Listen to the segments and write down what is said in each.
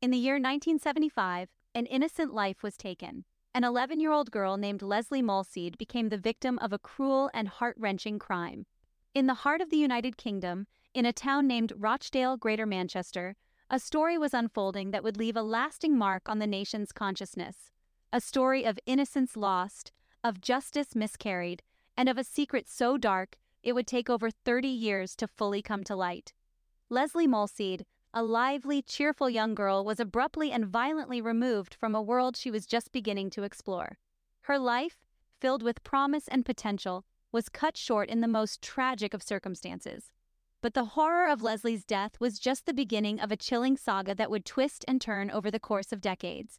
In the year 1975, an innocent life was taken. An 11 year old girl named Lesley Molseed became the victim of a cruel and heart wrenching crime. In the heart of the United Kingdom, in a town named Rochdale, Greater Manchester, a story was unfolding that would leave a lasting mark on the nation's consciousness. A story of innocence lost, of justice miscarried, and of a secret so dark it would take over 30 years to fully come to light. Lesley Molseed, a lively, cheerful young girl, was abruptly and violently removed from a world she was just beginning to explore. Her life, filled with promise and potential, was cut short in the most tragic of circumstances. But the horror of Lesley's death was just the beginning of a chilling saga that would twist and turn over the course of decades.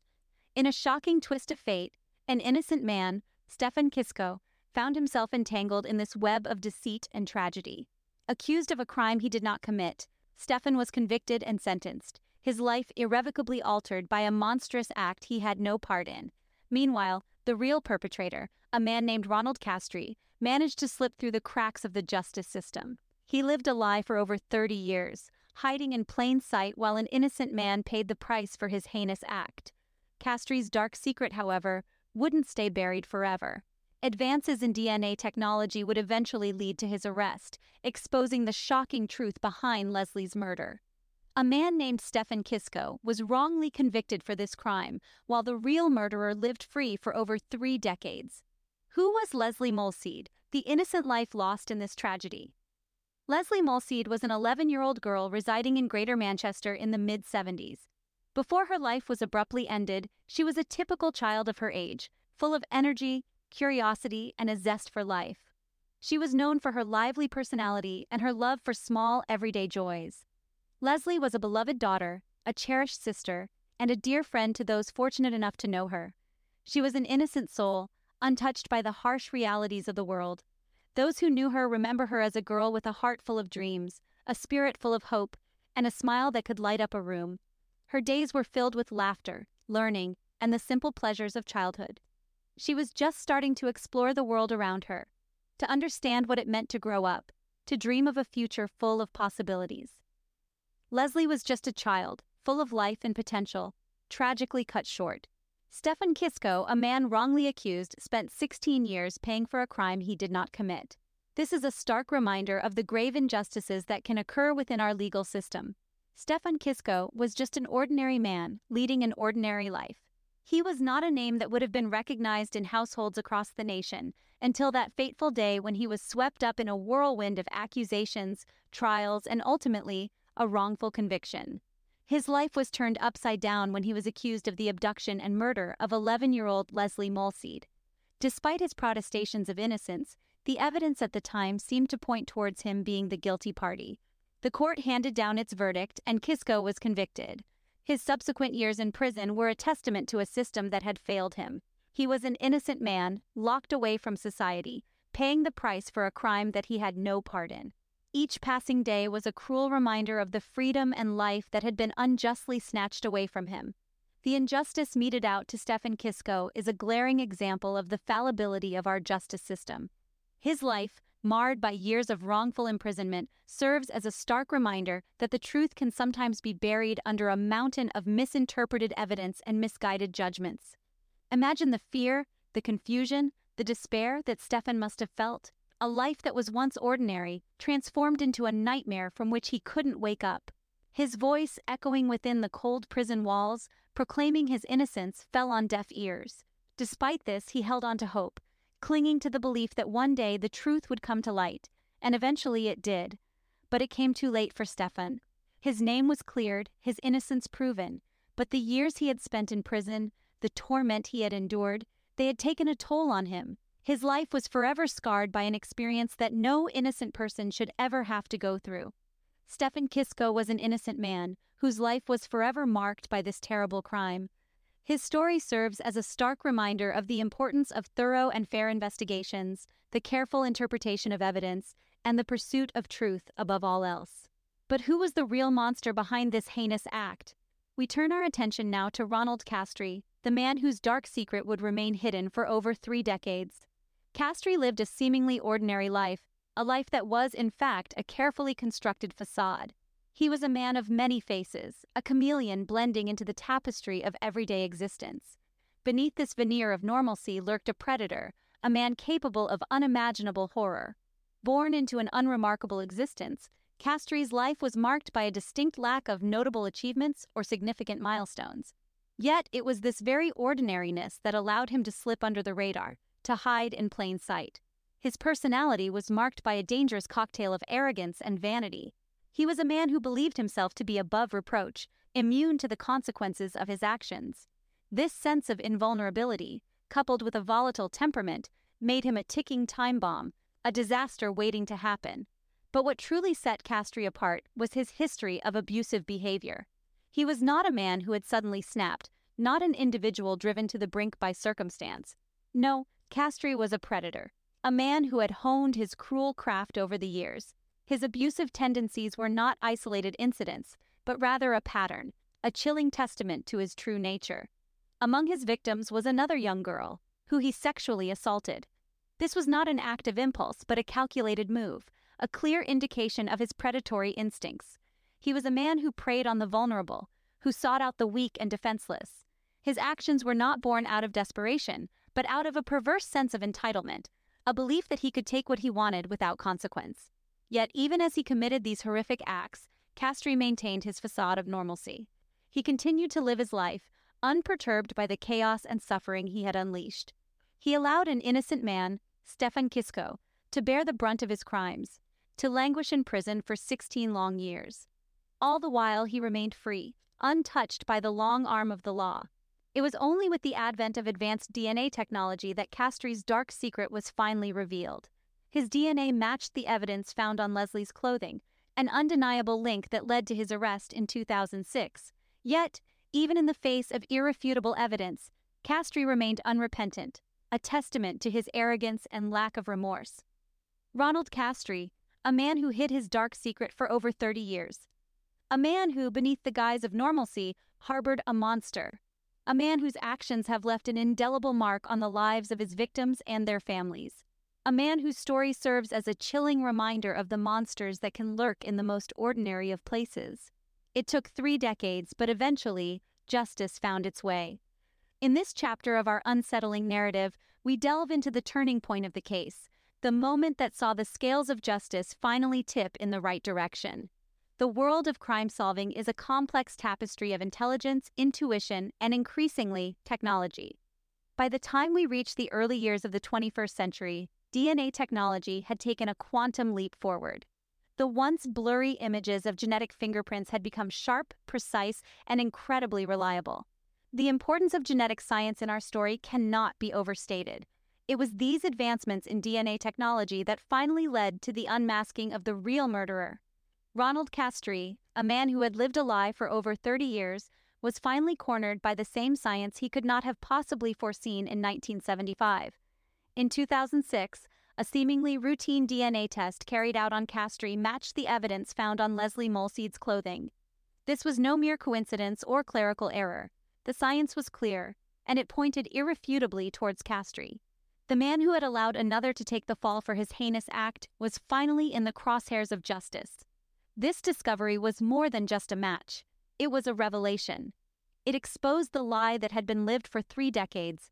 In a shocking twist of fate, an innocent man, Stefan Kiszko, found himself entangled in this web of deceit and tragedy. Accused of a crime he did not commit, Stefan was convicted and sentenced, his life irrevocably altered by a monstrous act he had no part in. Meanwhile, the real perpetrator, a man named Ronald Castree, managed to slip through the cracks of the justice system. He lived a lie for over 30 years, hiding in plain sight while an innocent man paid the price for his heinous act. Castree's dark secret, however, wouldn't stay buried forever. Advances in DNA technology would eventually lead to his arrest, exposing the shocking truth behind Lesley's murder. A man named Stefan Kiszko was wrongly convicted for this crime, while the real murderer lived free for over three decades. Who was Lesley Molseed, the innocent life lost in this tragedy? Lesley Molseed was an 11 year old girl residing in Greater Manchester in the mid 70s. Before her life was abruptly ended, she was a typical child of her age, full of energy, curiosity, and a zest for life. She was known for her lively personality and her love for small, everyday joys. Lesley was a beloved daughter, a cherished sister, and a dear friend to those fortunate enough to know her. She was an innocent soul, untouched by the harsh realities of the world. Those who knew her remember her as a girl with a heart full of dreams, a spirit full of hope, and a smile that could light up a room. Her days were filled with laughter, learning, and the simple pleasures of childhood. She was just starting to explore the world around her, to understand what it meant to grow up, to dream of a future full of possibilities. Lesley was just a child, full of life and potential, tragically cut short. Stefan Kiszko, a man wrongly accused, spent 16 years paying for a crime he did not commit. This is a stark reminder of the grave injustices that can occur within our legal system. Stefan Kiszko was just an ordinary man, leading an ordinary life. He was not a name that would have been recognized in households across the nation until that fateful day when he was swept up in a whirlwind of accusations, trials, and ultimately, a wrongful conviction. His life was turned upside down when he was accused of the abduction and murder of 11 year old Lesley Molseed. Despite his protestations of innocence, the evidence at the time seemed to point towards him being the guilty party. The court handed down its verdict, and Kiszko was convicted. His subsequent years in prison were a testament to a system that had failed him. He was an innocent man, locked away from society, paying the price for a crime that he had no part in. Each passing day was a cruel reminder of the freedom and life that had been unjustly snatched away from him. The injustice meted out to Stefan Kiszko is a glaring example of the fallibility of our justice system. His life, marred by years of wrongful imprisonment, serves as a stark reminder that the truth can sometimes be buried under a mountain of misinterpreted evidence and misguided judgments. Imagine the fear, the confusion, the despair that Stefan must have felt. A life that was once ordinary, transformed into a nightmare from which he couldn't wake up. His voice, echoing within the cold prison walls, proclaiming his innocence, fell on deaf ears. Despite this, he held on to hope, clinging to the belief that one day the truth would come to light, and eventually it did. But it came too late for Stefan. His name was cleared, his innocence proven, but the years he had spent in prison, the torment he had endured, they had taken a toll on him. His life was forever scarred by an experience that no innocent person should ever have to go through. Stefan Kiszko was an innocent man whose life was forever marked by this terrible crime. His story serves as a stark reminder of the importance of thorough and fair investigations, the careful interpretation of evidence, and the pursuit of truth above all else. But who was the real monster behind this heinous act? We turn our attention now to Ronald Castree, the man whose dark secret would remain hidden for over three decades. Castree lived a seemingly ordinary life, a life that was, in fact, a carefully constructed facade. He was a man of many faces, a chameleon blending into the tapestry of everyday existence. Beneath this veneer of normalcy lurked a predator, a man capable of unimaginable horror. Born into an unremarkable existence, Castree's life was marked by a distinct lack of notable achievements or significant milestones. Yet it was this very ordinariness that allowed him to slip under the radar, to hide in plain sight. His personality was marked by a dangerous cocktail of arrogance and vanity. He was a man who believed himself to be above reproach, immune to the consequences of his actions. This sense of invulnerability, coupled with a volatile temperament, made him a ticking time bomb, a disaster waiting to happen. But what truly set Castree apart was his history of abusive behavior. He was not a man who had suddenly snapped, not an individual driven to the brink by circumstance. No, Castree was a predator, a man who had honed his cruel craft over the years. His abusive tendencies were not isolated incidents, but rather a pattern, a chilling testament to his true nature. Among his victims was another young girl, who he sexually assaulted. This was not an act of impulse, but a calculated move, a clear indication of his predatory instincts. He was a man who preyed on the vulnerable, who sought out the weak and defenseless. His actions were not born out of desperation, but out of a perverse sense of entitlement, a belief that he could take what he wanted without consequence. Yet, even as he committed these horrific acts, Castree maintained his facade of normalcy. He continued to live his life, unperturbed by the chaos and suffering he had unleashed. He allowed an innocent man, Stefan Kiszko, to bear the brunt of his crimes, to languish in prison for 16 long years. All the while, he remained free, untouched by the long arm of the law. It was only with the advent of advanced DNA technology that Castree's dark secret was finally revealed. His DNA matched the evidence found on Lesley's clothing, an undeniable link that led to his arrest in 2006. Yet, even in the face of irrefutable evidence, Castree remained unrepentant, a testament to his arrogance and lack of remorse. Ronald Castree, a man who hid his dark secret for over 30 years. A man who, beneath the guise of normalcy, harbored a monster. A man whose actions have left an indelible mark on the lives of his victims and their families. A man whose story serves as a chilling reminder of the monsters that can lurk in the most ordinary of places. It took three decades, but eventually, justice found its way. In this chapter of our unsettling narrative, we delve into the turning point of the case, the moment that saw the scales of justice finally tip in the right direction. The world of crime solving is a complex tapestry of intelligence, intuition, and increasingly, technology. By the time we reach the early years of the 21st century, DNA technology had taken a quantum leap forward. The once blurry images of genetic fingerprints had become sharp, precise, and incredibly reliable. The importance of genetic science in our story cannot be overstated. It was these advancements in DNA technology that finally led to the unmasking of the real murderer. Ronald Castree, a man who had lived a lie for over 30 years, was finally cornered by the same science he could not have possibly foreseen in 1975. In 2006, a seemingly routine DNA test carried out on Castree matched the evidence found on Lesley Molseed's clothing. This was no mere coincidence or clerical error. The science was clear, and it pointed irrefutably towards Castree. The man who had allowed another to take the fall for his heinous act was finally in the crosshairs of justice. This discovery was more than just a match, it was a revelation. It exposed the lie that had been lived for three decades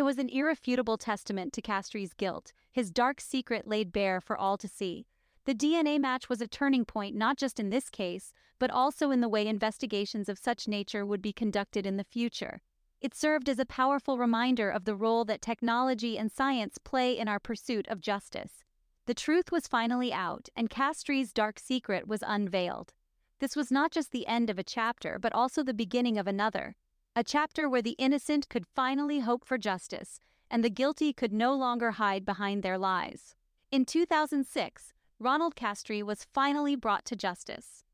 it was an irrefutable testament to Castree's guilt, his dark secret laid bare for all to see. The DNA match was a turning point not just in this case, but also in the way investigations of such nature would be conducted in the future. It served as a powerful reminder of the role that technology and science play in our pursuit of justice. The truth was finally out, and Castree's dark secret was unveiled. This was not just the end of a chapter, but also the beginning of another a chapter where the innocent could finally hope for justice and the guilty could no longer hide behind their lies. In 2006, Ronald Castree was finally brought to justice.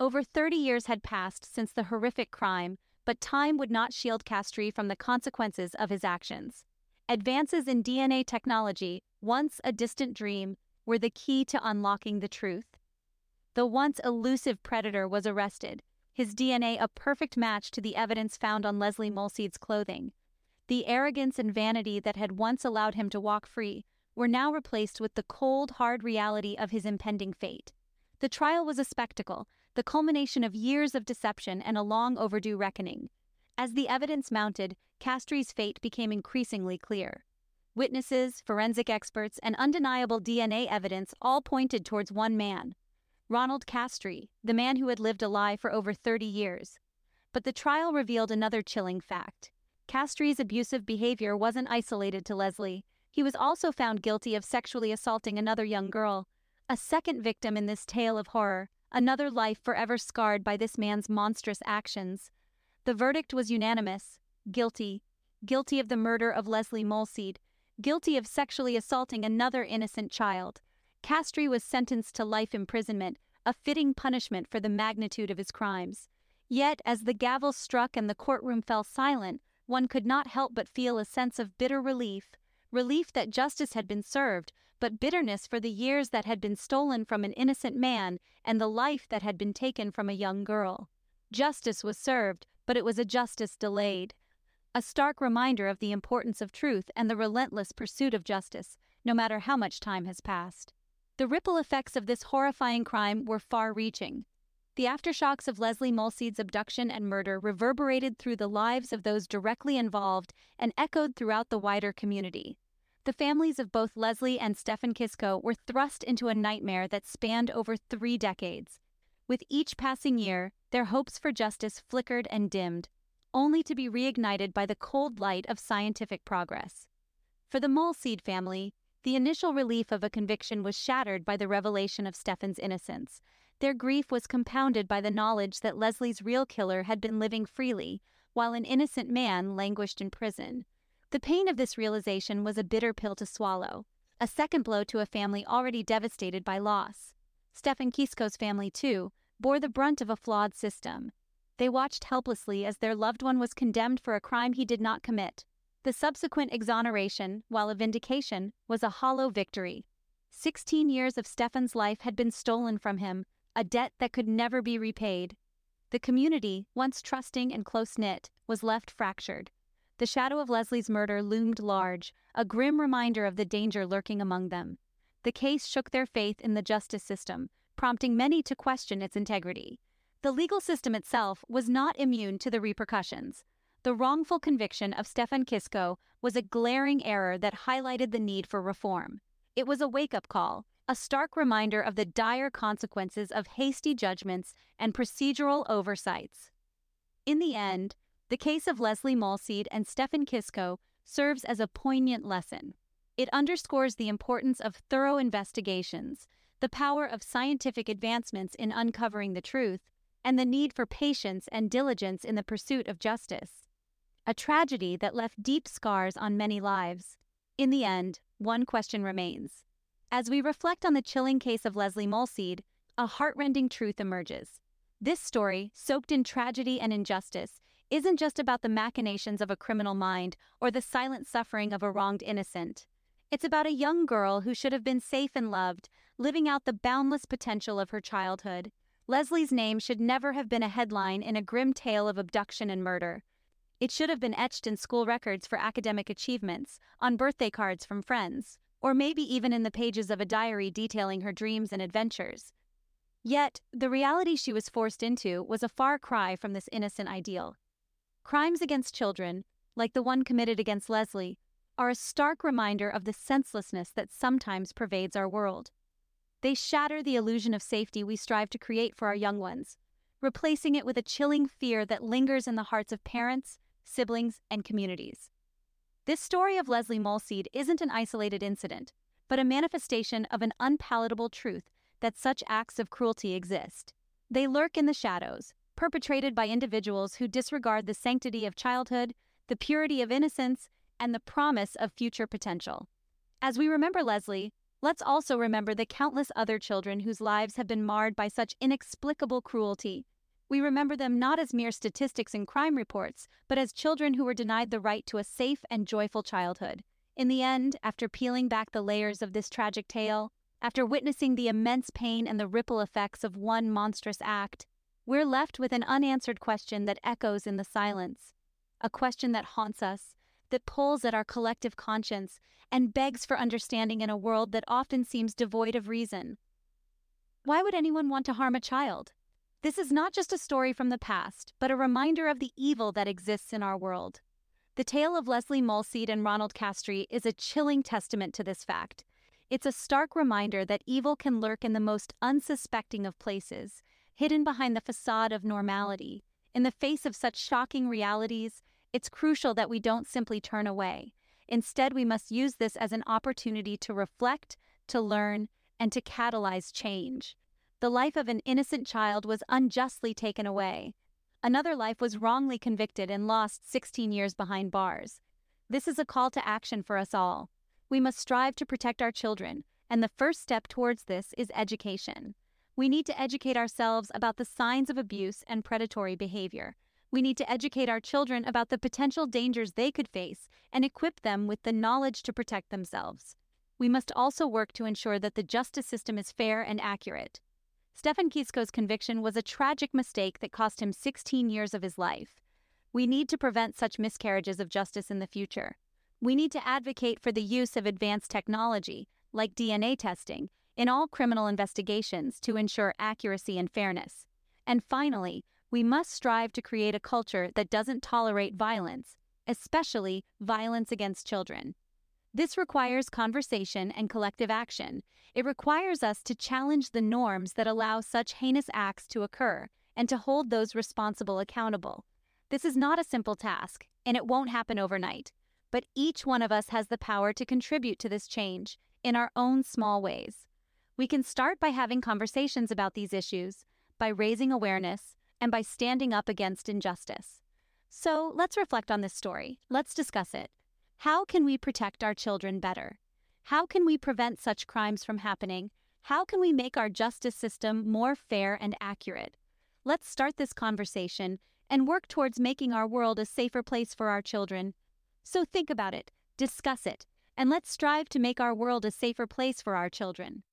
Over 30 years had passed since the horrific crime, but time would not shield Castree from the consequences of his actions. Advances in DNA technology, once a distant dream, were the key to unlocking the truth. The once elusive predator was arrested, his DNA a perfect match to the evidence found on Lesley Molseed's clothing. The arrogance and vanity that had once allowed him to walk free were now replaced with the cold, hard reality of his impending fate. The trial was a spectacle, the culmination of years of deception and a long overdue reckoning. As the evidence mounted, Castree's fate became increasingly clear. Witnesses, forensic experts, and undeniable DNA evidence all pointed towards one man Ronald Castree, the man who had lived a lie for over 30 years. But the trial revealed another chilling fact. Castree's abusive behavior wasn't isolated to Lesley. He was also found guilty of sexually assaulting another young girl, a second victim in this tale of horror, another life forever scarred by this man's monstrous actions. The verdict was unanimous guilty. Guilty of the murder of Lesley Molseed, guilty of sexually assaulting another innocent child. Castree was sentenced to life imprisonment, a fitting punishment for the magnitude of his crimes. Yet, as the gavel struck and the courtroom fell silent, one could not help but feel a sense of bitter relief relief that justice had been served, but bitterness for the years that had been stolen from an innocent man and the life that had been taken from a young girl. Justice was served, but it was a justice delayed. A stark reminder of the importance of truth and the relentless pursuit of justice, no matter how much time has passed. The ripple effects of this horrifying crime were far reaching. The aftershocks of Lesley Molseed's abduction and murder reverberated through the lives of those directly involved and echoed throughout the wider community. The families of both Lesley and Stefan Kiszko were thrust into a nightmare that spanned over three decades. With each passing year, their hopes for justice flickered and dimmed, only to be reignited by the cold light of scientific progress. For the Molseed family, the initial relief of a conviction was shattered by the revelation of Stefan's innocence. Their grief was compounded by the knowledge that Lesley's real killer had been living freely, while an innocent man languished in prison. The pain of this realization was a bitter pill to swallow, a second blow to a family already devastated by loss. Stefan Kiszko's family, too, bore the brunt of a flawed system. They watched helplessly as their loved one was condemned for a crime he did not commit. The subsequent exoneration, while a vindication, was a hollow victory. Sixteen years of Stefan's life had been stolen from him, a debt that could never be repaid. The community, once trusting and close knit, was left fractured. The shadow of Lesley's murder loomed large, a grim reminder of the danger lurking among them. The case shook their faith in the justice system, prompting many to question its integrity. The legal system itself was not immune to the repercussions. The wrongful conviction of Stefan Kiszko was a glaring error that highlighted the need for reform. It was a wake up call, a stark reminder of the dire consequences of hasty judgments and procedural oversights. In the end, the case of Lesley Molseed and Stefan Kiszko serves as a poignant lesson. It underscores the importance of thorough investigations, the power of scientific advancements in uncovering the truth, and the need for patience and diligence in the pursuit of justice. A tragedy that left deep scars on many lives. In the end, one question remains. As we reflect on the chilling case of Lesley Molseed, a heartrending truth emerges. This story, soaked in tragedy and injustice, isn't just about the machinations of a criminal mind or the silent suffering of a wronged innocent. It's about a young girl who should have been safe and loved, living out the boundless potential of her childhood. Lesley's name should never have been a headline in a grim tale of abduction and murder. It should have been etched in school records for academic achievements, on birthday cards from friends, or maybe even in the pages of a diary detailing her dreams and adventures. Yet, the reality she was forced into was a far cry from this innocent ideal. Crimes against children, like the one committed against Lesley, are a stark reminder of the senselessness that sometimes pervades our world. They shatter the illusion of safety we strive to create for our young ones, replacing it with a chilling fear that lingers in the hearts of parents, siblings, and communities. This story of Lesley Molseed isn't an isolated incident, but a manifestation of an unpalatable truth that such acts of cruelty exist. They lurk in the shadows, perpetrated by individuals who disregard the sanctity of childhood, the purity of innocence, and the promise of future potential. As we remember Lesley, let's also remember the countless other children whose lives have been marred by such inexplicable cruelty. We remember them not as mere statistics in crime reports, but as children who were denied the right to a safe and joyful childhood. In the end, after peeling back the layers of this tragic tale, after witnessing the immense pain and the ripple effects of one monstrous act, we're left with an unanswered question that echoes in the silence, a question that haunts us, that pulls at our collective conscience, and begs for understanding in a world that often seems devoid of reason. Why would anyone want to harm a child? This is not just a story from the past, but a reminder of the evil that exists in our world. The tale of Lesley Molseed and Ronald Castree is a chilling testament to this fact. It's a stark reminder that evil can lurk in the most unsuspecting of places, hidden behind the facade of normality. In the face of such shocking realities, it's crucial that we don't simply turn away. Instead, we must use this as an opportunity to reflect, to learn, and to catalyze change. The life of an innocent child was unjustly taken away. Another life was wrongly convicted and lost 16 years behind bars. This is a call to action for us all. We must strive to protect our children, and the first step towards this is education. We need to educate ourselves about the signs of abuse and predatory behavior. We need to educate our children about the potential dangers they could face and equip them with the knowledge to protect themselves. We must also work to ensure that the justice system is fair and accurate. Stefan Kiszko's conviction was a tragic mistake that cost him 16 years of his life. We need to prevent such miscarriages of justice in the future. We need to advocate for the use of advanced technology, like DNA testing, in all criminal investigations to ensure accuracy and fairness. And finally, we must strive to create a culture that doesn't tolerate violence, especially violence against children. This requires conversation and collective action. It requires us to challenge the norms that allow such heinous acts to occur and to hold those responsible accountable. This is not a simple task, and it won't happen overnight, but each one of us has the power to contribute to this change in our own small ways. We can start by having conversations about these issues, by raising awareness, and by standing up against injustice. So let's reflect on this story. Let's discuss it. How can we protect our children better? How can we prevent such crimes from happening? How can we make our justice system more fair and accurate? Let's start this conversation and work towards making our world a safer place for our children. So think about it, discuss it, and let's strive to make our world a safer place for our children.